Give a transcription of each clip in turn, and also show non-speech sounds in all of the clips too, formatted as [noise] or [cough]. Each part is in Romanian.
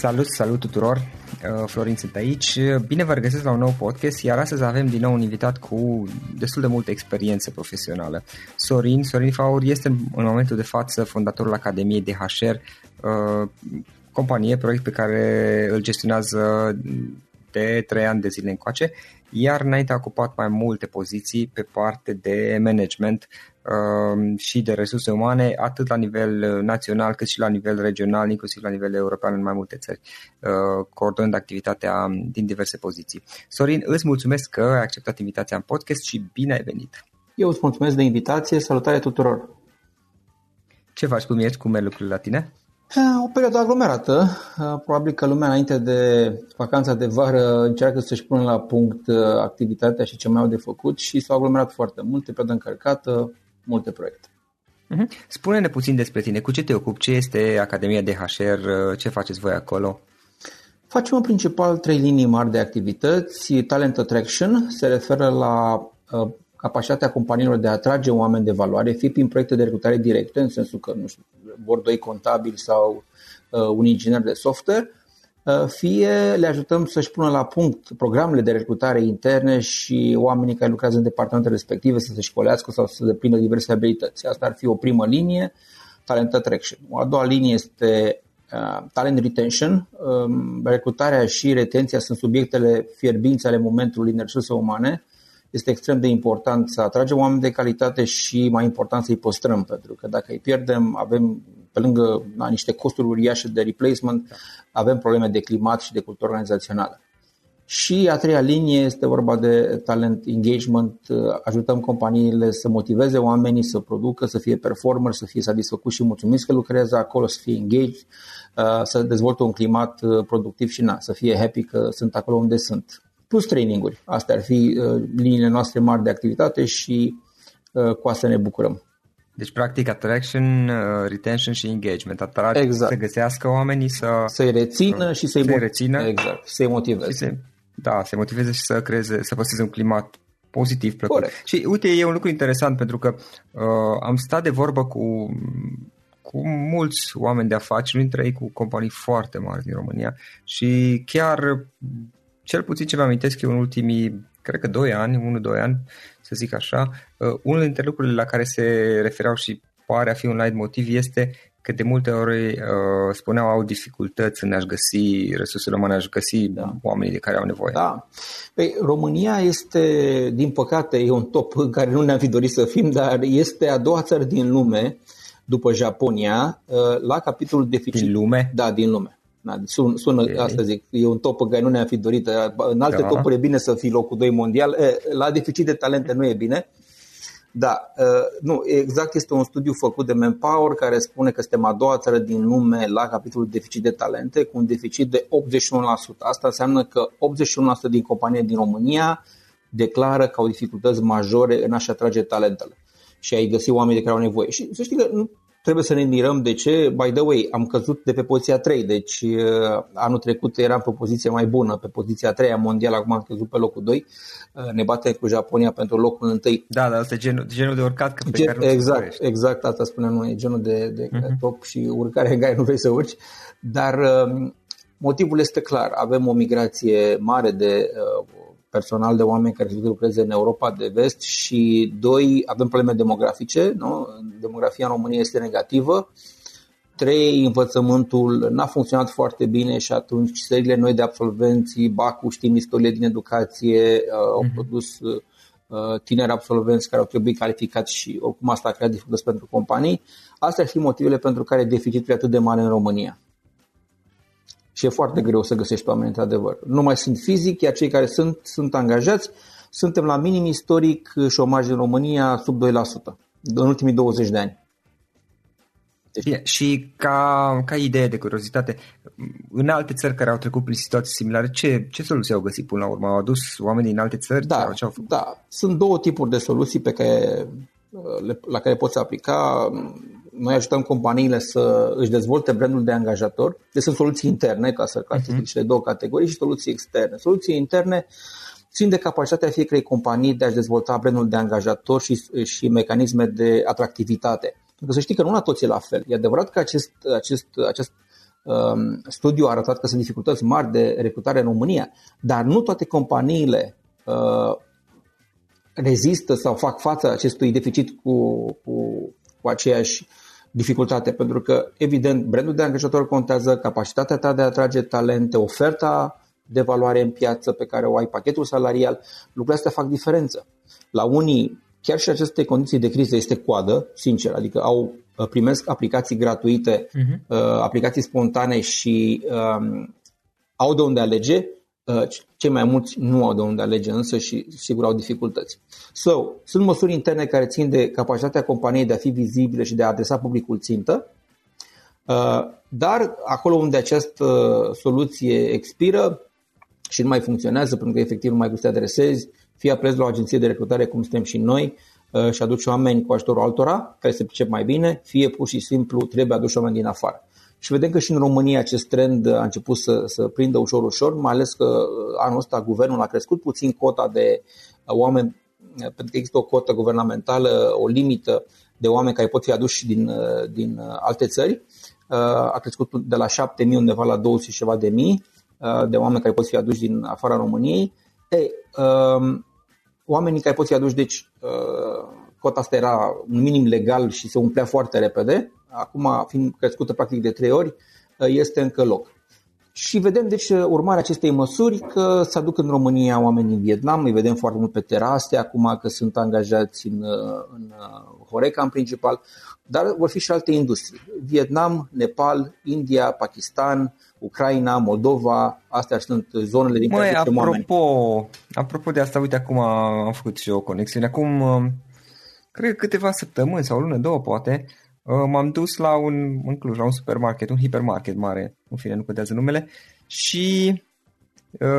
Salut, salut tuturor! Uh, Florin sunt aici. Bine vă regăsesc la un nou podcast, iar astăzi avem din nou un invitat cu destul de multă experiență profesională. Sorin, Sorin Faur este în momentul de față fondatorul Academiei DHR, uh, companie, proiect pe care îl gestionează de 3 ani de zile încoace, iar înainte a ocupat mai multe poziții pe parte de management Um, și de resurse umane, atât la nivel uh, național cât și la nivel regional, inclusiv la nivel european în mai multe țări, uh, coordonând activitatea um, din diverse poziții. Sorin, îți mulțumesc că ai acceptat invitația în podcast și bine ai venit! Eu îți mulțumesc de invitație, salutare tuturor! Ce faci, cum ești, cum merg lucrurile la tine? O perioadă aglomerată. Probabil că lumea înainte de vacanța de vară încearcă să-și pună la punct uh, activitatea și ce mai au de făcut și s-au aglomerat foarte mult, perioadă încărcată, multe proiecte. Mhm. Spune-ne puțin despre tine, cu ce te ocupi, ce este Academia DHR, ce faceți voi acolo? Facem în principal trei linii mari de activități. Talent Attraction se referă la uh, capacitatea companiilor de a atrage oameni de valoare, fie prin proiecte de recrutare directe, în sensul că, nu știu, vor doi contabili sau uh, un inginer de software, Uh, fie le ajutăm să-și pună la punct programele de recrutare interne și oamenii care lucrează în departamentele respective să se școlească sau să deplină diverse abilități. Asta ar fi o primă linie, talent attraction. O a doua linie este uh, talent retention. Um, recrutarea și retenția sunt subiectele fierbinți ale momentului în resurse umane este extrem de important să atragem oameni de calitate și mai important să-i păstrăm, pentru că dacă îi pierdem, avem pe lângă na, niște costuri uriașe de replacement, da. avem probleme de climat și de cultură organizațională. Și a treia linie este vorba de talent engagement. Ajutăm companiile să motiveze oamenii să producă, să fie performer, să fie satisfăcuți și mulțumiți că lucrează acolo, să fie engaged, uh, să dezvolte un climat uh, productiv și na, să fie happy că sunt acolo unde sunt. Plus traininguri. Astea ar fi uh, liniile noastre mari de activitate și cu asta ne bucurăm. Deci, practic, attraction, retention și engagement. Atrage exact. să găsească oamenii să... Să-i rețină și să-i, să rețină. Exact, să-i motiveze. Și să, da, se motiveze și să creeze, să păstreze un climat pozitiv, plăcut. Corect. Și uite, e un lucru interesant pentru că uh, am stat de vorbă cu, cu mulți oameni de afaceri, unii dintre ei cu companii foarte mari din România și chiar cel puțin ce vă amintesc eu în ultimii, cred că 2 ani, 1-2 ani, să zic așa, uh, unul dintre lucrurile la care se refereau și pare a fi un light motiv este că de multe ori uh, spuneau au dificultăți în a-și găsi resursele umane, a-și găsi da. oamenii de care au nevoie. Da. Păi, România este, din păcate, e un top în care nu ne-am fi dorit să fim, dar este a doua țară din lume, după Japonia, uh, la capitolul deficit. Din lume? Da, din lume. Da, sun, sună, okay. asta zic, e un top în care nu ne-am fi dorit. În alte da. topuri e bine să fii locul 2 mondial. La deficit de talente nu e bine. Da, uh, nu, exact este un studiu făcut de Manpower care spune că suntem a doua țară din lume la capitolul deficit de talente cu un deficit de 81%. Asta înseamnă că 81% din companii din România declară că au dificultăți majore în a-și atrage talentele și a-i găsi oameni de care au nevoie. Și să știi că nu trebuie să ne mirăm de ce. By the way, am căzut de pe poziția 3, deci uh, anul trecut eram pe o poziție mai bună, pe poziția 3 mondială, acum am căzut pe locul 2. Uh, ne bate cu Japonia pentru locul 1. Da, dar asta e genul, genul de urcat pe Gen, care nu Exact, exact, asta spuneam noi, genul de, de uh-huh. top și urcare în care nu vrei să urci. Dar um, motivul este clar, avem o migrație mare de uh, personal de oameni care să lucreze în Europa de vest și doi, avem probleme demografice, nu? demografia în România este negativă, trei, învățământul n-a funcționat foarte bine și atunci serile noi de absolvenți, BACU, știm istorie din educație, uh, au mhm. produs uh, tineri absolvenți care au trebuit calificați și oricum asta a creat dificultăți pentru companii. Astea ar fi motivele pentru care deficitul e atât de mare în România și e foarte greu să găsești oameni într-adevăr. Nu mai sunt fizic, iar cei care sunt, sunt angajați, suntem la minim istoric șomaj în România sub 2% în ultimii 20 de ani. Deci... Bine, și ca, ca idee de curiozitate, în alte țări care au trecut prin situații similare, ce, ce soluții au găsit până la urmă? Au adus oameni din alte țări? Da, ce au făcut? da. sunt două tipuri de soluții pe care, la care poți aplica noi ajutăm companiile să își dezvolte brandul de angajator. Deci sunt soluții interne, ca să clasific uh-huh. cele două categorii, și soluții externe. Soluții interne țin de capacitatea fiecarei companii de a-și dezvolta brandul de angajator și, și mecanisme de atractivitate. Pentru că să știi că nu la toți e la fel. E adevărat că acest, acest, acest um, studiu a arătat că sunt dificultăți mari de recrutare în România, dar nu toate companiile uh, rezistă sau fac față acestui deficit cu, cu, cu aceeași dificultate, pentru că, evident, brandul de angajator contează, capacitatea ta de a atrage talente, oferta de valoare în piață pe care o ai, pachetul salarial, lucrurile astea fac diferență. La unii, chiar și aceste condiții de criză este coadă, sincer, adică au uh, primesc aplicații gratuite, uh-huh. aplicații spontane și um, au de unde alege, Uh, cei mai mulți nu au de unde alege însă și sigur au dificultăți. So, sunt măsuri interne care țin de capacitatea companiei de a fi vizibile și de a adresa publicul țintă, uh, dar acolo unde această soluție expiră și nu mai funcționează pentru că efectiv nu mai poți să te adresezi, fie aprezi la o agenție de recrutare cum suntem și noi uh, și aduci oameni cu ajutorul altora care se pricep mai bine, fie pur și simplu trebuie aduși oameni din afară. Și vedem că și în România acest trend a început să, să prindă ușor, ușor, mai ales că uh, anul ăsta guvernul a crescut puțin cota de uh, oameni, uh, pentru că există o cotă guvernamentală, o limită de oameni care pot fi aduși din, din alte țări. A crescut de la 7.000 undeva la 20 ceva de mii de oameni care pot fi aduși din afara României. Ei, um, oamenii care pot fi aduși, deci cota asta era un minim legal și se umplea foarte repede acum fiind crescută practic de trei ori, este încă loc. și vedem deci urmarea acestei măsuri că se aduc în România oameni din Vietnam, îi vedem foarte mult pe terase acum că sunt angajați în, în Horeca în principal, dar vor fi și alte industrii. Vietnam, Nepal, India, Pakistan, Ucraina, Moldova, astea sunt zonele din care apropo, oameni. apropo de asta, uite, acum am făcut și eu o conexiune. Acum, cred câteva săptămâni sau o lună, două poate, m-am dus la un, în Cluj, la un supermarket, un hipermarket mare, în fine, nu contează numele, și Uh,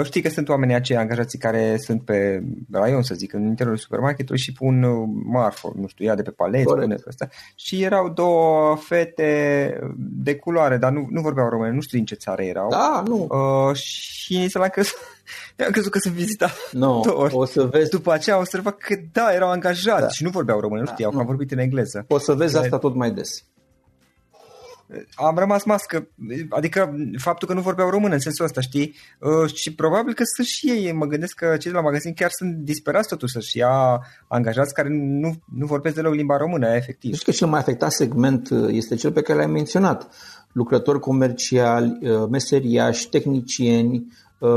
știi că sunt oamenii aceia angajații care sunt pe raion, să zic, în interiorul supermarketului și pun uh, marfă, nu știu, ia de pe palet, pune pe asta. Și erau două fete de culoare, dar nu, nu vorbeau române, nu știu din ce țară erau. Da, nu. Uh, și inițial am crezut, am crezut că sunt vizitat. Nu, [laughs] no, o să vezi. După aceea am observat că da, erau angajați da. și nu vorbeau române, nu știau, da, că am vorbit în engleză. O să vezi asta tot mai des am rămas mască, adică faptul că nu vorbeau română în sensul ăsta, știi? Uh, și probabil că sunt și ei, mă gândesc că cei de la magazin chiar sunt disperați totuși să-și ia angajați care nu, nu vorbesc deloc limba română, efectiv. Știi că cel mai afectat segment uh, este cel pe care l-ai menționat. Lucrători comerciali, uh, meseriași, tehnicieni,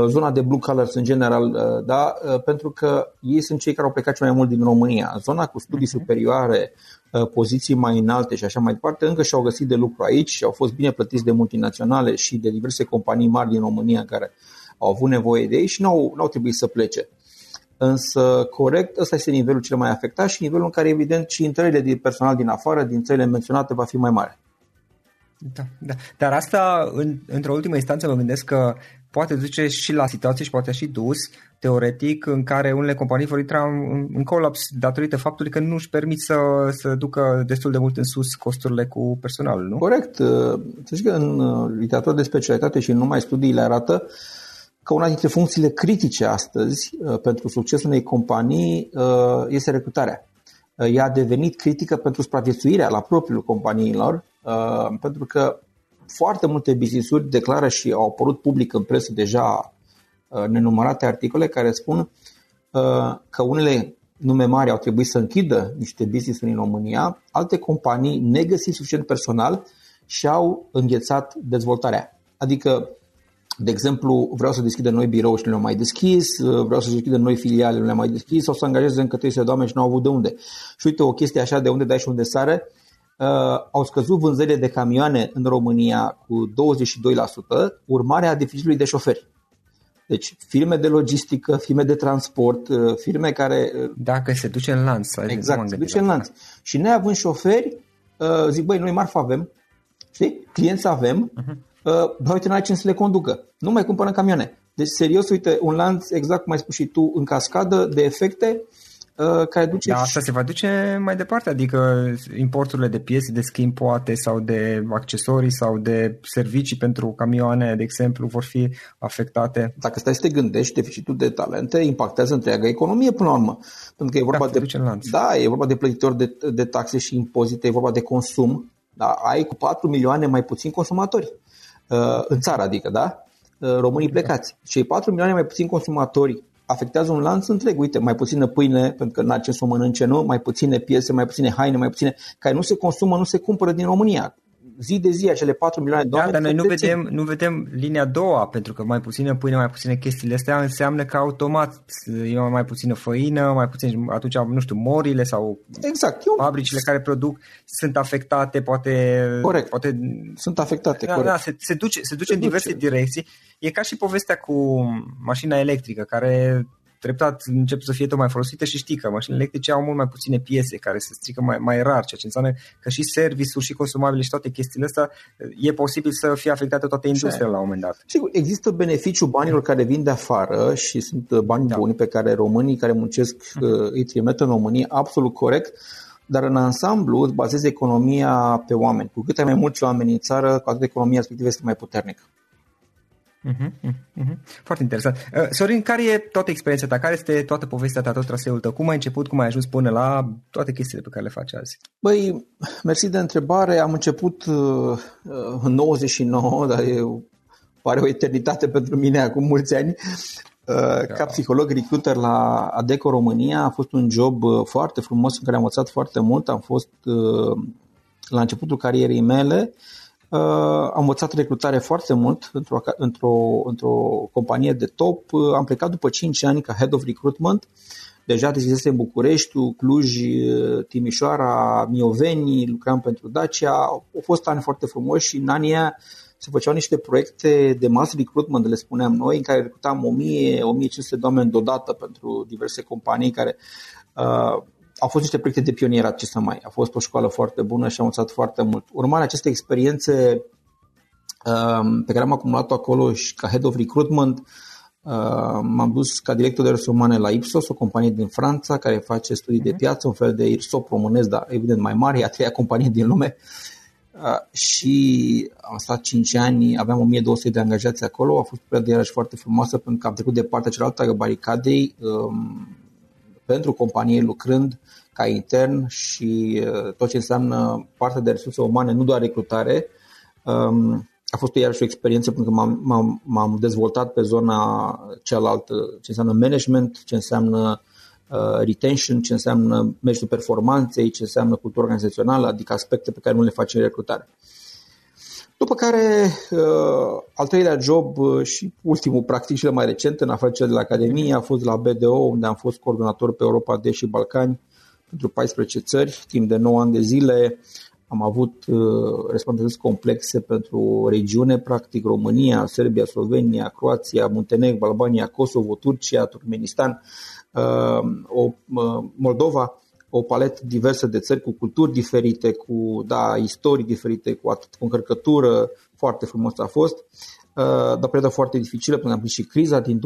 zona de blue colors în general, da, pentru că ei sunt cei care au plecat cel mai mult din România. Zona cu studii uh-huh. superioare, Uh, poziții mai înalte și așa mai departe, încă și-au găsit de lucru aici și au fost bine plătiți de multinaționale și de diverse companii mari din România care au avut nevoie de ei și n-au, n-au trebuit să plece. Însă, corect, ăsta este nivelul cel mai afectat și nivelul în care, evident, și intrările de personal din afară, din țările menționate, va fi mai mare. Da, da. Dar asta, în, într-o ultimă instanță, mă gândesc că poate duce și la situații și poate și dus, teoretic, în care unele companii vor intra în, în colaps datorită faptului că nu își permit să, să ducă destul de mult în sus costurile cu personalul, nu? Corect. Să că în uh, literatură de specialitate și în numai studiile arată că una dintre funcțiile critice astăzi uh, pentru succesul unei companii uh, este recrutarea. Ea a devenit critică pentru supraviețuirea la propriul companiilor, pentru că foarte multe business-uri declară și au apărut public în presă deja uh, nenumărate articole care spun uh, că unele nume mari au trebuit să închidă niște business-uri în România, alte companii, negăsind suficient personal, și-au înghețat dezvoltarea. Adică, de exemplu, vreau să deschidă noi birou și nu le-au mai deschis, uh, vreau să deschidă noi filiale, nu le-au mai deschis, sau să angajeze încă 300 de oameni și nu au avut de unde. Și uite, o chestie așa de unde dai și unde sare, uh, au scăzut vânzările de camioane în România cu 22%, urmarea deficitului de șoferi. Deci firme de logistică, firme de transport, uh, firme care... Uh, Dacă se duce în lanț. Exact, se duce în lanț. Și neavând șoferi, uh, zic, băi, noi marfă avem, știi? Clienți avem, uh-huh. dar uite, n-ai ce să le conducă. Nu mai cumpărăm camioane. Deci, serios, uite, un lanț, exact cum ai spus și tu, în cascadă de efecte Uh, care duce... Da, asta se va duce mai departe, adică importurile de piese de schimb poate sau de accesorii sau de servicii pentru camioane, de exemplu, vor fi afectate. Dacă stai să te gândești, deficitul de talente impactează întreaga economie până la urmă. Pentru că e vorba da, de, da, e vorba de plătitori de, de taxe și impozite, e vorba de consum. Da, ai cu 4 milioane mai puțin consumatori uh, în țară, adică, da? Uh, românii plecați. Cei 4 milioane mai puțin consumatori afectează un lanț întreg. Uite, mai puțină pâine, pentru că n-a ce să o mănânce, nu? Mai puține piese, mai puține haine, mai puține, care nu se consumă, nu se cumpără din România zi de zi acele 4 milioane de oameni. Da, dar noi nu vedem, nu vedem linia a doua, pentru că mai puțină pâine, mai puține chestiile astea înseamnă că automat e mai puțină făină, mai puțin, atunci, nu știu, morile sau exact. Eu... fabricile care produc sunt afectate, poate... Corect, poate... sunt afectate, da, corect. Da, se, se duce, se duce se în diverse duce. direcții. E ca și povestea cu mașina electrică, care treptat încep să fie tot mai folosite și știi că mașinile electrice au mult mai puține piese care se strică mai, mai rar, ceea ce înseamnă că și serviciul și consumabile și toate chestiile astea e posibil să fie afectate toate industriile la un moment dat. Sigur, există beneficiul banilor care vin de afară și sunt bani da. buni pe care românii care muncesc uh-huh. îi trimit în România, absolut corect, dar în ansamblu îți bazezi economia pe oameni. Cu cât ai mai mulți oameni în țară, cu atât economia respectivă este mai puternică. Uh-huh, uh-huh. Foarte interesant. Uh, Sorin, care e toată experiența ta? Care este toată povestea ta, tot traseul tău? Cum ai început, cum ai ajuns până la toate chestiile pe care le faci azi? Băi, mersi de întrebare. Am început uh, în 99, dar e, pare o eternitate pentru mine acum mulți ani. Uh, da. Ca psiholog recruiter la Adeco România a fost un job uh, foarte frumos în care am învățat foarte mult. Am fost uh, la începutul carierei mele Uh, am învățat recrutare foarte mult într-o, într-o, într-o companie de top. Uh, am plecat după 5 ani ca Head of Recruitment. Deja deschisese în București, Cluj, uh, Timișoara, Mioveni, lucram pentru Dacia. Au fost ani foarte frumoși și în anii aia se făceau niște proiecte de mass recruitment, le spuneam noi, în care recrutam 1000-1500 de oameni deodată pentru diverse companii care uh, au fost niște proiecte de pionierat, ce să mai. A fost o școală foarte bună și am învățat foarte mult. Urmarea acestei experiențe um, pe care am acumulat-o acolo și ca head of recruitment, uh, m-am dus ca director de resurse umane la Ipsos, o companie din Franța care face studii de mhm. piață, un fel de IRSOP românesc, dar evident mai mare, e a treia companie din lume. Uh, și am stat 5 ani, aveam 1200 de angajați acolo, a fost o perioadă iarăși foarte frumoasă pentru că am trecut de partea cealaltă a baricadei, um, pentru companie lucrând ca intern și uh, tot ce înseamnă partea de resurse umane, nu doar recrutare. Um, a fost iarăși o experiență pentru că m-am, m-am, m-am dezvoltat pe zona cealaltă, ce înseamnă management, ce înseamnă uh, retention, ce înseamnă managementul performanței, ce înseamnă cultură organizațională, adică aspecte pe care nu le face recrutare. După care, uh, al treilea job uh, și ultimul, practic cel mai recent, în afară de la Academie, a fost la BDO, unde am fost coordonator pe Europa de și Balcani pentru 14 țări, timp de 9 ani de zile. Am avut uh, responsabilități complexe pentru regiune, practic România, Serbia, Slovenia, Croația, Muntenegru, Albania, Kosovo, Turcia, Turkmenistan, o, Moldova o paletă diversă de țări cu culturi diferite, cu da, istorii diferite, cu, atât, cu încărcătură, foarte frumos a fost. Uh, dar perioadă foarte dificilă, până am și criza din 2008-2009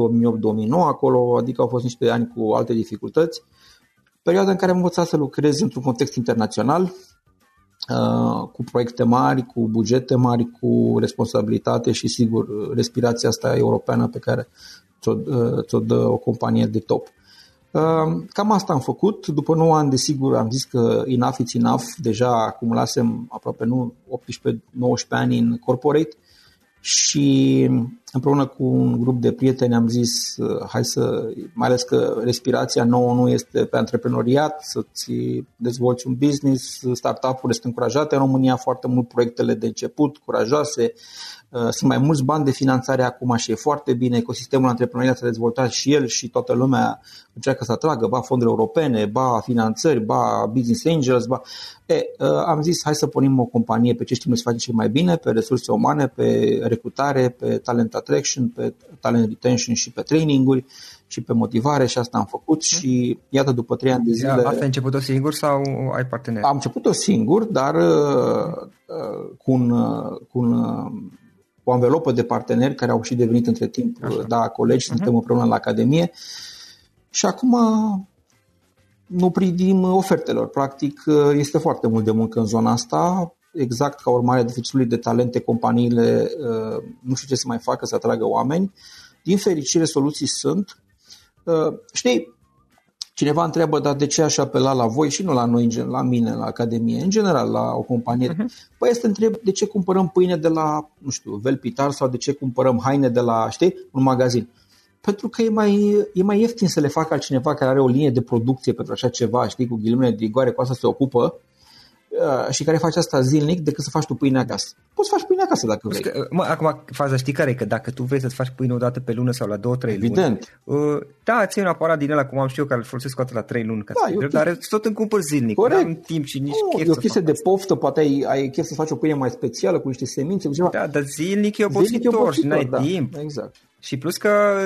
acolo, adică au fost niște ani cu alte dificultăți. Perioada în care am învățat să lucrez într-un context internațional, uh, cu proiecte mari, cu bugete mari, cu responsabilitate și, sigur, respirația asta europeană pe care ți-o, uh, ți-o dă o companie de top. Ehm, cam asta am făcut. După 9 ani, desigur, am zis că enough is enough. Deja acumulasem aproape nu 18-19 ani în corporate și împreună cu un grup de prieteni am zis hai să, mai ales că respirația nouă nu este pe antreprenoriat, să-ți dezvolți un business, startup-urile sunt încurajate în România, foarte mult proiectele de început, curajoase, Uh, sunt mai mulți bani de finanțare acum și e foarte bine, ecosistemul antreprenorial s-a dezvoltat și el și toată lumea încearcă să atragă, ba fonduri europene, ba finanțări, ba business angels, ba... E, uh, am zis hai să punem o companie pe ce știm să facem cel mai bine, pe resurse umane, pe recrutare, pe talent attraction, pe talent retention și pe traininguri și pe motivare și asta am făcut hmm. și iată după trei ani de zile... Asta ai început-o singur sau ai partener? Am început-o singur, dar uh, uh, cu un, uh, cu un uh, o anvelopă de parteneri care au și devenit între timp Așa. da, colegi, uh-huh. suntem împreună la Academie și acum nu privim ofertelor. Practic este foarte mult de muncă în zona asta, exact ca urmare a deficitului de talente, companiile uh, nu știu ce să mai facă să atragă oameni. Din fericire, soluții sunt. Uh, știi, Cineva întreabă, dar de ce aș apela la voi și nu la noi, la mine, la Academie, în general, la o companie? Uh-huh. Păi este întreb de ce cumpărăm pâine de la, nu știu, Velpitar sau de ce cumpărăm haine de la, știi, un magazin. Pentru că e mai, e mai ieftin să le facă altcineva care are o linie de producție pentru așa ceva, știi, cu ghilimele de rigoare, cu asta se ocupă, Uh, și care faci asta zilnic decât să faci tu pâine acasă. Poți să faci pâine acasă dacă vrei. Că, mă, acum, faza știi care e? Că dacă tu vrei să-ți faci pâine o dată pe lună sau la două, trei Evident. luni, uh, da, ții un aparat din ăla, cum am știu eu, care îl folosesc o la trei luni, ca da, să dar tot îmi cumpăr zilnic. Corect. N-am timp și nici nu, chef e o chestie de poftă, poate ai, ai chef să faci o pâine mai specială cu niște semințe, cu ceva. Da, dar zilnic e obositor și n-ai da, timp. Exact. Și plus că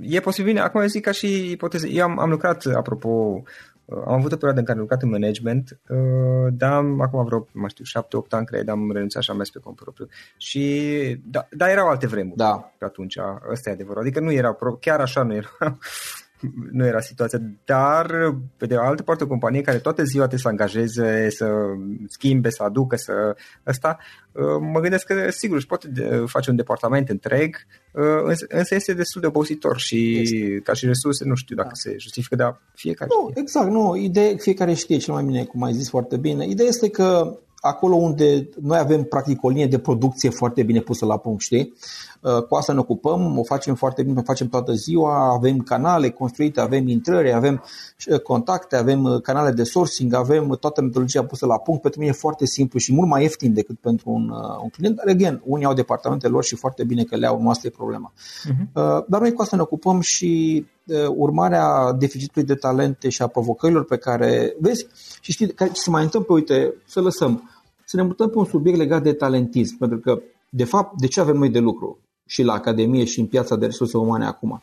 e posibil, acum eu zic ca și ipoteză, eu am, am lucrat, apropo, am avut o perioadă în care am lucrat în management, uh, dar am, acum vreo, mai știu, 7-8 ani, cred, am renunțat și am mers pe cont propriu. Și, da, da erau alte vremuri da. pe atunci, ăsta e adevărul. Adică nu era, chiar așa nu era [laughs] nu era situația, dar pe de altă parte o companie care toată ziua trebuie să angajeze, să schimbe, să aducă, să ăsta, uh, mă gândesc că sigur își poate face un departament întreg, uh, însă este destul de obositor și este. ca și resurse nu știu dacă da. se justifică, dar fiecare nu, știe. Exact, nu, ideea, fiecare știe cel mai bine, cum ai zis foarte bine. Ideea este că acolo unde noi avem practic o linie de producție foarte bine pusă la punct, știi? Uh, cu asta ne ocupăm, o facem foarte bine, o facem toată ziua, avem canale construite, avem intrări, avem uh, contacte, avem uh, canale de sourcing, avem toată metodologia pusă la punct. Pentru mine e foarte simplu și mult mai ieftin decât pentru un, un client, dar, again, unii au departamentele lor și foarte bine că le au, nu asta e problema. Uh-huh. Dar noi cu asta ne ocupăm și urmarea deficitului de talente și a provocărilor pe care, vezi, și știi, ce se mai întâmplă, uite, să lăsăm, să ne mutăm pe un subiect legat de talentism, pentru că de fapt, de ce avem noi de lucru? Și la Academie și în piața de resurse umane acum.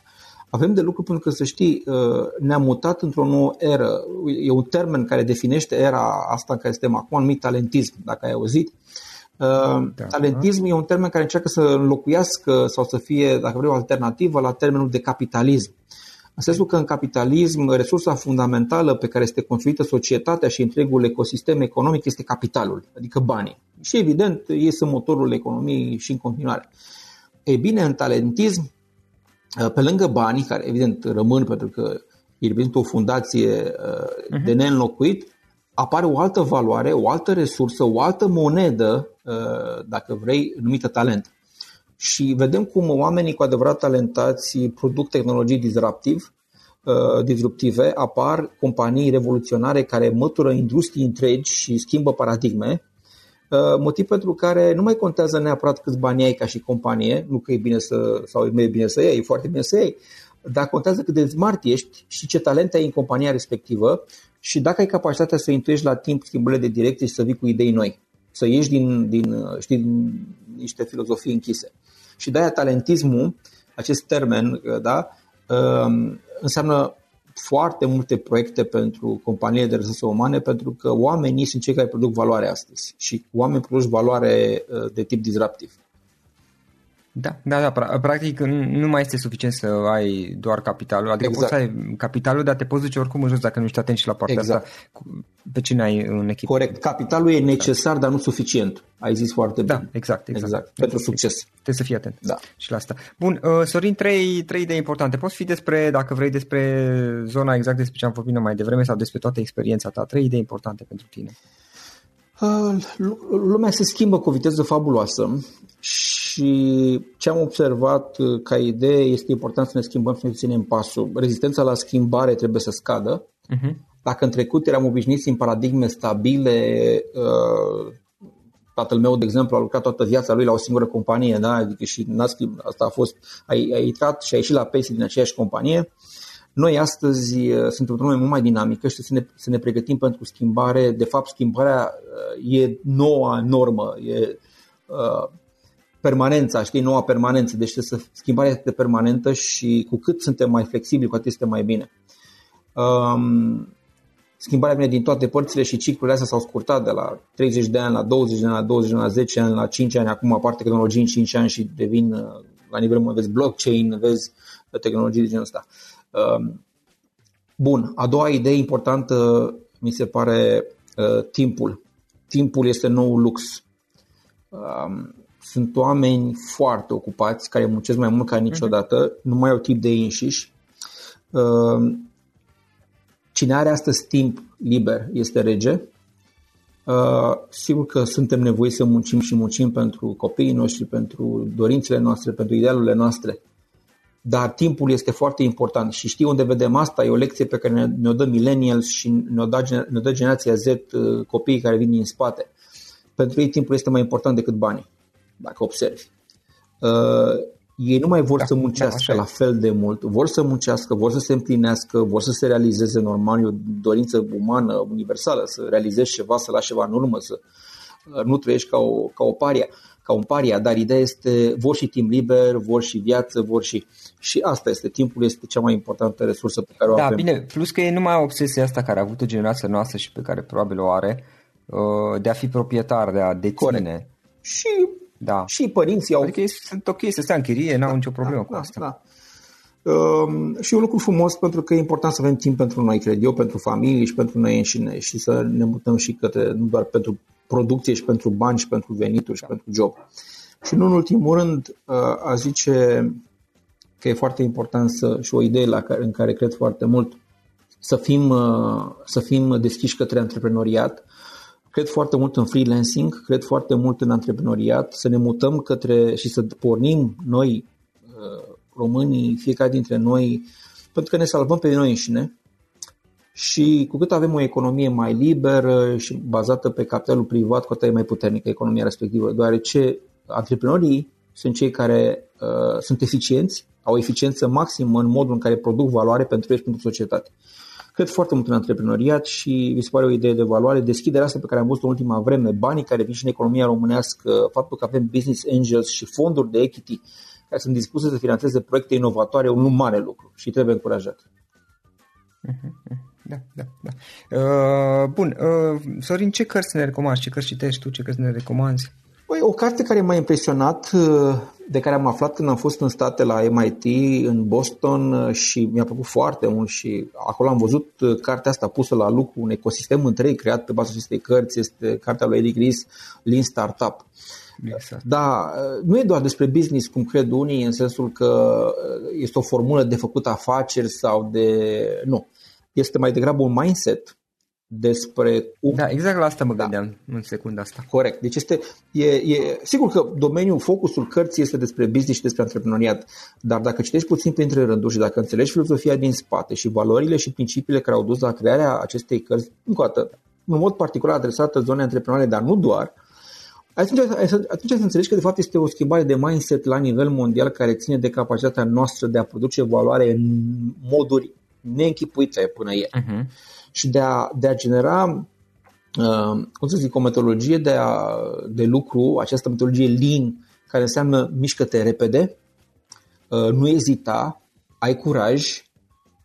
Avem de lucru pentru că, să știi, uh, ne-am mutat într-o nouă eră. E un termen care definește era asta în care suntem acum, numit talentism, dacă ai auzit. Uh, da. Talentism e un termen care încearcă să înlocuiască sau să fie, dacă vrei, o alternativă la termenul de capitalism. În sensul că în capitalism, resursa fundamentală pe care este construită societatea și întregul ecosistem economic este capitalul, adică banii. Și evident, ei sunt motorul economiei și în continuare. Ei bine, în talentism, uh, pe lângă banii, care evident rămân pentru că ei reprezintă o fundație uh, de mhm. neînlocuit, apare o altă valoare, o altă resursă, o altă monedă, uh, dacă vrei, numită talent. Și vedem cum oamenii cu adevărat talentați produc tehnologii disruptiv, disruptive, apar companii revoluționare care mătură industrii întregi și schimbă paradigme Uh, motiv pentru care nu mai contează neapărat câți bani ai ca și companie, nu că e bine să, sau nu e bine să iei, e foarte bine să iei, dar contează cât de smart ești și ce talent ai în compania respectivă și dacă ai capacitatea să intuiești la timp schimbările de direcție și să vii cu idei noi, să ieși din, din, știi, din niște filozofii închise. Și de-aia talentismul, acest termen, da, um, înseamnă foarte multe proiecte pentru companiile de resurse umane pentru că oamenii sunt cei care produc valoare astăzi și oamenii produc valoare uh, de tip disruptiv. Da, da, da, practic nu mai este suficient să ai doar capitalul, adică exact. poți să ai capitalul, dar te poți duce oricum în jos dacă nu ești atent și la partea exact. asta. Pe cine ai în echipă? Corect, capitalul e necesar, dar nu suficient. Ai zis foarte da, bine. exact, exact. exact. Pentru succes. Trebuie să fii atent da. și la asta. Bun, uh, Sorin, trei, trei idei importante. Poți fi despre, dacă vrei, despre zona exact despre ce am vorbit mai devreme sau despre toată experiența ta. Trei idei importante pentru tine. Uh, lumea se schimbă cu o viteză fabuloasă și ce am observat uh, ca idee este important să ne schimbăm și să ne ținem pasul. Rezistența la schimbare trebuie să scadă. Uh-huh. Dacă în trecut eram obișnuiți în paradigme stabile, uh, tatăl meu, de exemplu, a lucrat toată viața lui la o singură companie, da? adică și n-a schimb, asta a fost, a, a intrat și a ieșit la pensie din aceeași companie. Noi astăzi suntem într-o lume mult mai dinamică și să ne, să ne pregătim pentru schimbare. De fapt, schimbarea e noua normă, e uh, permanența, știi, noua permanență, deci să schimbarea este permanentă și cu cât suntem mai flexibili, cu atât este mai bine. Um, schimbarea vine din toate părțile și ciclurile astea s-au scurtat de la 30 de ani la 20 de ani, la 20 de ani, la 10 ani, la 5 ani, acum apar tehnologii în 5 ani și devin uh, la nivel mai vezi blockchain, vezi tehnologii de genul ăsta. Um, bun, a doua idee importantă mi se pare uh, timpul. Timpul este nou lux. Um, sunt oameni foarte ocupați care muncesc mai mult ca niciodată, uh-huh. nu mai au timp de ei înșiși. Uh, cine are astăzi timp liber este rege. Uh, sigur că suntem nevoiți să muncim și muncim pentru copiii noștri, pentru dorințele noastre, pentru idealurile noastre. Dar timpul este foarte important și știi unde vedem asta, e o lecție pe care ne-o dă millennials și ne-o dă, ne dă generația Z, uh, copiii care vin din spate. Pentru ei timpul este mai important decât banii dacă observi. Uh, ei nu mai vor da, să muncească da, la fel de mult, vor să muncească, vor să se împlinească, vor să se realizeze normal, e o dorință umană, universală, să realizezi ceva, să lași ceva în urmă, să uh, nu trăiești ca, o, ca o paria, ca un paria, dar ideea este, vor și timp liber, vor și viață, vor și... Și asta este, timpul este cea mai importantă resursă pe care o da, avem. Da, bine, plus că e numai obsesia asta care a avut-o generația noastră și pe care probabil o are, uh, de a fi proprietar, de a deține. Corect. Și da. Și părinții au... Adică ei sunt ok să stea în chirie, n-au da, nicio problemă da, cu asta. Da, da. Um, și e un lucru frumos pentru că e important să avem timp pentru noi, cred eu, pentru familie și pentru noi înșine și să ne mutăm și către, nu doar pentru producție și pentru bani și pentru venituri și da. pentru job. Și nu în ultimul rând, uh, a zice că e foarte important să, și o idee la care, în care cred foarte mult, să fim, uh, să fim deschiși către antreprenoriat, Cred foarte mult în freelancing, cred foarte mult în antreprenoriat, să ne mutăm către și să pornim noi, uh, românii, fiecare dintre noi, pentru că ne salvăm pe noi înșine și cu cât avem o economie mai liberă și bazată pe capitalul privat, cu atât e mai puternică economia respectivă, deoarece antreprenorii sunt cei care uh, sunt eficienți, au eficiență maximă în modul în care produc valoare pentru ei și pentru societate. Cred foarte mult în antreprenoriat și mi se pare o idee de valoare. Deschiderea asta pe care am văzut în ultima vreme, banii care vin și în economia românească, faptul că avem business angels și fonduri de equity care sunt dispuse să finanțeze proiecte inovatoare, e un mare lucru și trebuie încurajat. Uh-huh da, da, da. Uh, bun, uh, Sorin, ce cărți ne recomanzi? Ce cărți citești tu? Ce cărți ne recomanzi? Păi, o carte care m-a impresionat, uh, de care am aflat când am fost în state la MIT, în Boston uh, și mi-a plăcut foarte mult și acolo am văzut uh, cartea asta pusă la lucru, un ecosistem întreg creat pe baza acestei cărți, este cartea lui Eric Ries, Lean Startup. Exact. Da, nu e doar despre business, cum cred unii, în sensul că este o formulă de făcut afaceri sau de... Nu este mai degrabă un mindset despre... Da, exact la asta mă da. gândeam da. în secunda asta. Corect. Deci este, e, e, sigur că domeniul, focusul cărții este despre business și despre antreprenoriat, dar dacă citești puțin printre rânduri și dacă înțelegi filozofia din spate și valorile și principiile care au dus la crearea acestei cărți, încă o dată, în mod particular adresată zonei antreprenoriale, dar nu doar, atunci, atunci să înțelegi că de fapt este o schimbare de mindset la nivel mondial care ține de capacitatea noastră de a produce valoare în moduri neînchipuite până ieri. Uh-huh. Și de a, de a genera, uh, cum să zic, o metodologie de, a, de lucru, această metodologie lean, care înseamnă mișcă-te repede, uh, nu ezita, ai curaj,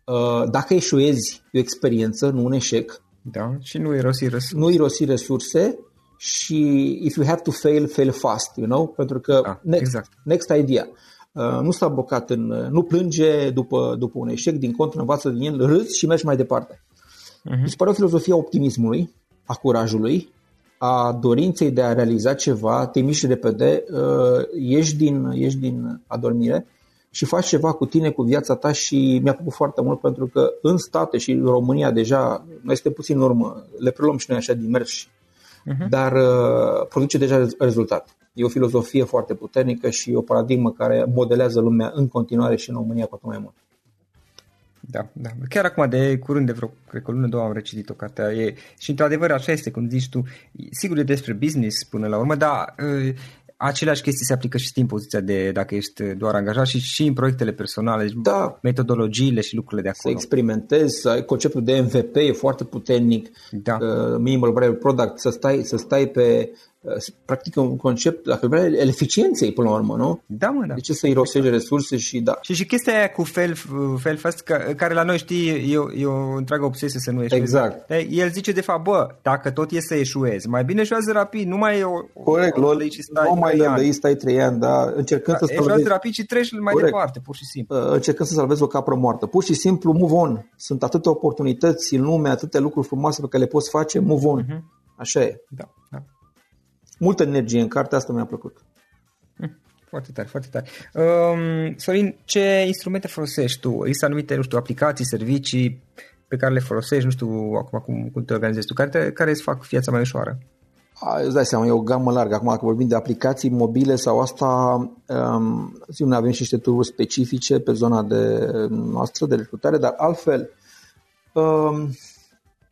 uh, dacă eșuezi, e o experiență, nu un eșec. Da, și nu irosi resurse. Nu irosi resurse și if you have to fail, fail fast, you know? Pentru că da, next, exact. next idea. Uh, nu s-a blocat în, uh, nu plânge după, după un eșec, din contră învață din el, râzi și mergi mai departe. Uh-huh. Mi se pare o filozofie a optimismului, a curajului, a dorinței de a realiza ceva, te miști repede, uh, ieși din, ieși din adormire și faci ceva cu tine, cu viața ta și mi-a plăcut foarte mult pentru că în state și în România deja, noi este puțin în urmă, le preluăm și noi așa din mers, uh-huh. dar uh, produce deja rezultat. E o filozofie foarte puternică și o paradigmă care modelează lumea în continuare și în România cu atât mai mult. Da, da. Chiar acum de curând, de vreo, cred că o lună, două am recitit o carte. E, și într-adevăr așa este, cum zici tu, sigur e despre business până la urmă, dar aceleași chestii se aplică și în poziția de dacă ești doar angajat și, și în proiectele personale, da. metodologiile și lucrurile de acolo. Să experimentezi, conceptul de MVP e foarte puternic, da. uh, minimal viable product, să stai, să stai pe practic un concept, dacă vrea, el eficienței până la urmă, nu? Da, mă, da. De ce să irosești resurse și da. Și și chestia aia cu fail, fail fast, care la noi știi, e, e o întreagă obsesie să nu eșuezi. Exact. El zice de fapt, bă, dacă tot e să eșuezi, mai bine eșuează rapid, nu mai e o... Corect, o, o, și stai nu mai lădăi, stai trei ani, da, încercând da, să salvezi... Eșuează rapid și treci mai Corect. departe, pur și simplu. Uh, încercând să salvezi o capră moartă. Pur și simplu, move on. Sunt atâtea oportunități în lume, atâtea lucruri frumoase pe care le poți face, move on. Uh-huh. Așa e. Da, da multă energie în carte, asta mi-a plăcut. Hm, foarte tare, foarte tare. Um, Sorin, ce instrumente folosești tu? Există anumite, nu știu, aplicații, servicii pe care le folosești, nu știu acum cum, cum te organizezi tu, care, te, care îți fac viața mai ușoară? A, îți dai seama, e o gamă largă. Acum, dacă vorbim de aplicații mobile sau asta, um, sigur, avem și niște tururi specifice pe zona de noastră de recrutare, dar altfel, um,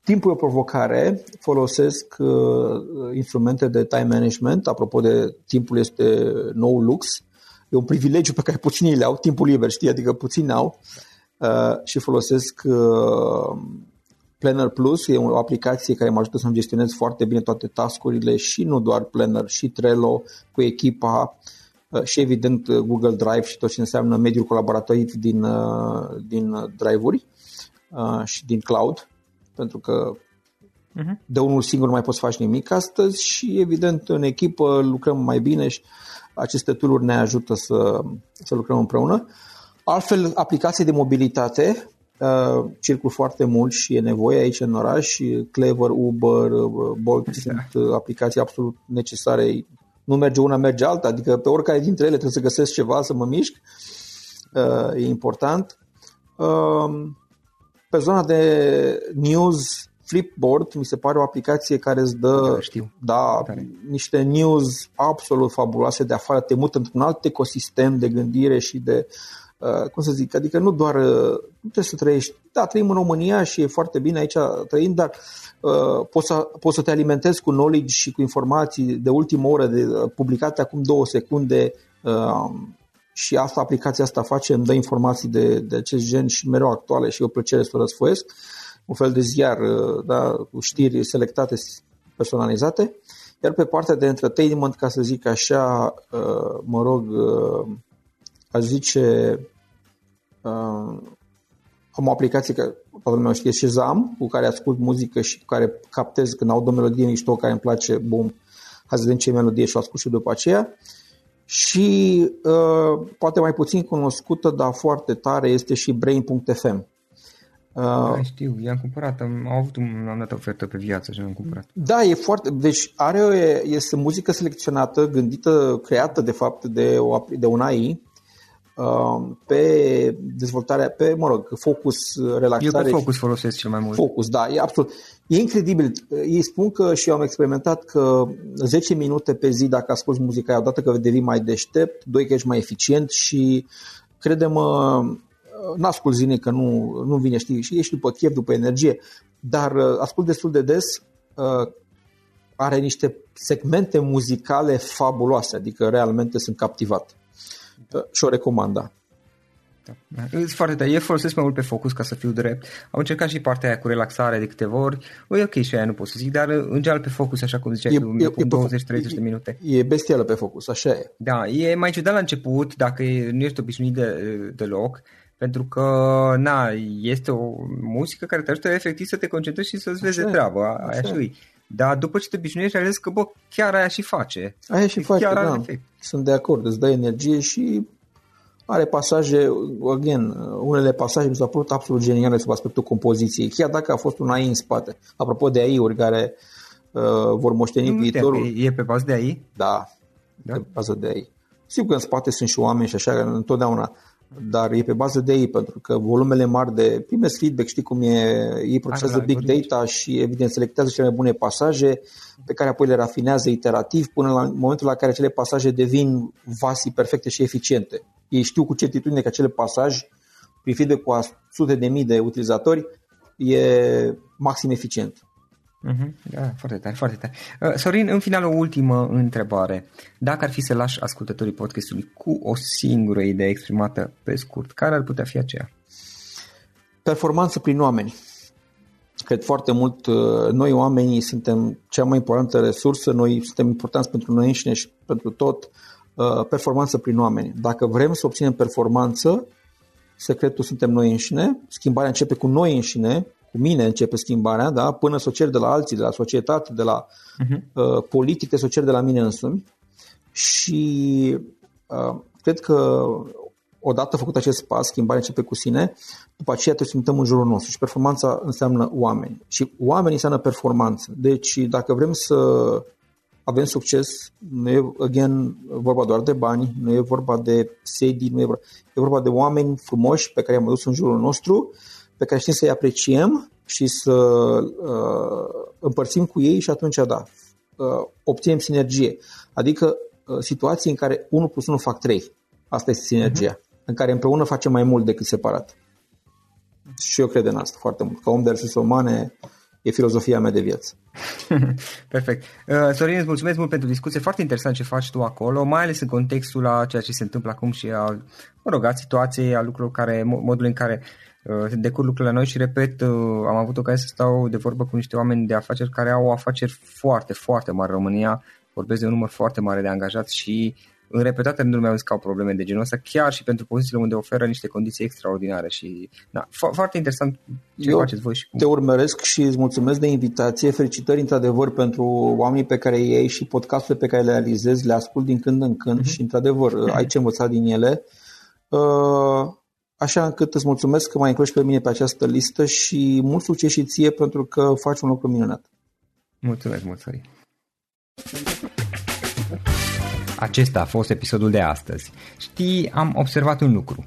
Timpul e o provocare, folosesc uh, instrumente de time management, apropo de timpul este nou lux, e un privilegiu pe care puținii le au, timpul liber, știi, adică puțini au uh, și folosesc uh, Planner Plus, e o aplicație care mă ajută să-mi gestionez foarte bine toate tascurile și nu doar Planner, și Trello cu echipa. Uh, și evident Google Drive și tot ce înseamnă mediul colaborativ din, uh, din drive-uri uh, și din cloud pentru că uh-huh. de unul singur nu mai poți face nimic astăzi și evident în echipă lucrăm mai bine și aceste tool ne ajută să, să lucrăm împreună. Altfel, aplicații de mobilitate, uh, circul foarte mult și e nevoie aici în oraș, Clever, Uber, uh, Bolt da. sunt uh, aplicații absolut necesare. Nu merge una, merge alta, adică pe oricare dintre ele trebuie să găsesc ceva, să mă mișc. Uh, e important. Uh, pe zona de news, Flipboard mi se pare o aplicație care îți dă da, știu. Da, niște news absolut fabuloase de afară, te mută într-un alt ecosistem de gândire și de Uh, cum să zic, adică nu doar, uh, nu trebuie să trăiești, da, trăim în România și e foarte bine aici trăind, dar uh, poți, să, poți să te alimentezi cu knowledge și cu informații de ultimă oră, de, uh, publicate acum două secunde uh, și asta, aplicația asta face, îmi dă informații de, de acest gen și mereu actuale și o plăcere să o răsfoiesc, un fel de ziar uh, da, cu știri selectate, personalizate, iar pe partea de entertainment, ca să zic așa, uh, mă rog, uh, aș zice, uh, am o aplicație care toată lumea știe, Shazam, cu care ascult muzică și cu care captez când aud o melodie mișto care îmi place, bum, hai să vedem ce melodie și o ascult și după aceea. Și uh, poate mai puțin cunoscută, dar foarte tare, este și Brain.fm. Uh, da, știu, i-am cumpărat, am, am avut un, am dat ofertă pe viață și am cumpărat. Da, e foarte, deci are, este muzică selecționată, gândită, creată de fapt de, o, de un AI Um, pe dezvoltarea, pe, mă rog, focus, relaxare. Eu pe focus folosesc cel mai mult. Focus, da, e absolut. E incredibil. Ei spun că și eu am experimentat că 10 minute pe zi, dacă asculti muzica aia, odată că devii mai deștept, doi că ești mai eficient și crede-mă, n-ascult zilnic că nu, nu vine, știi, și ești după chef, după energie, dar uh, ascult destul de des, uh, are niște segmente muzicale fabuloase, adică realmente sunt captivat și o recomand, da. Da. Foarte tare. Eu folosesc mai mult pe focus ca să fiu drept. Am încercat și partea aia cu relaxare de câteva ori. O, e ok și aia nu pot să zic, dar în general pe focus, așa cum ziceai, tu, 20-30 de minute. E bestială pe focus, așa e. Da, e mai ciudat la început, dacă nu ești obișnuit de, deloc, pentru că, na, este o muzică care te ajută efectiv să te concentrezi și să-ți vezi de treabă. Aia și dar după ce te obișnuiești, ai că, bă, chiar aia și face. Aia și face, chiar da. Efect. Sunt de acord, îți dă energie și are pasaje, again, unele pasaje mi s-au părut absolut geniale sub aspectul compoziției, chiar dacă a fost un AI în spate. Apropo de AI-uri care uh, vor moșteni nu viitorul. E pe bază de AI? Da, da, pe bază de AI. Sigur că în spate sunt și oameni și așa, întotdeauna dar e pe bază de ei, pentru că volumele mari de primesc feedback, știi cum e, ei procesează big data și evident selectează cele mai bune pasaje pe care apoi le rafinează iterativ până la momentul la care acele pasaje devin vasii perfecte și eficiente. Ei știu cu certitudine că acele pasaj, prin feedback cu sute de mii de utilizatori, e maxim eficient. Uh-huh. Da, foarte tare, foarte tare. Uh, Sorin, în final o ultimă întrebare. Dacă ar fi să lași ascultătorii podcastului cu o singură idee exprimată pe scurt, care ar putea fi aceea? Performanță prin oameni. Cred foarte mult, uh, noi oamenii suntem cea mai importantă resursă, noi suntem importanți pentru noi înșine și pentru tot. Uh, performanță prin oameni. Dacă vrem să obținem performanță, secretul suntem noi înșine, schimbarea începe cu noi înșine, cu mine începe schimbarea, da? până să o cer de la alții, de la societate, de la uh-huh. uh, politică, să o cer de la mine însumi. Și uh, cred că odată făcut acest pas, schimbarea începe cu sine, după aceea trebuie să uităm în jurul nostru și performanța înseamnă oameni. Și oamenii înseamnă performanță. Deci dacă vrem să avem succes, nu e, again, vorba doar de bani, nu e vorba de sedii, nu e vorba, e vorba de oameni frumoși pe care i-am adus în jurul nostru pe care știm să-i apreciem și să uh, împărțim cu ei și atunci, da, uh, obținem sinergie. Adică uh, situații în care 1 plus 1 fac 3. Asta este sinergia. Uh-huh. În care împreună facem mai mult decât separat. Și eu cred în asta foarte mult. Ca om de resurse umane, e filozofia mea de viață. [laughs] Perfect. Uh, Sorin, îți mulțumesc mult pentru discuție. Foarte interesant ce faci tu acolo, mai ales în contextul a ceea ce se întâmplă acum și a, mă rog, a situației, a lucrurilor care, modul în care Uh, decur lucrurile la noi și repet, uh, am avut ocazia să stau de vorbă cu niște oameni de afaceri care au afaceri foarte, foarte mari în România, vorbesc de un număr foarte mare de angajați și în repetate rânduri mi-au zis că au probleme de genul ăsta, chiar și pentru pozițiile unde oferă niște condiții extraordinare și da, fo- foarte interesant ce Eu faceți voi și cum. te urmăresc și îți mulțumesc de invitație, felicitări într-adevăr pentru oamenii pe care ei și podcasturile pe care le realizezi, le ascult din când în când uh-huh. și într-adevăr uh-huh. ai ce învăța din ele. Uh, așa încât îți mulțumesc că m-ai inclus pe mine pe această listă și mult succes și ție pentru că faci un lucru minunat. Mulțumesc, mulțumesc. Acesta a fost episodul de astăzi. Știi, am observat un lucru.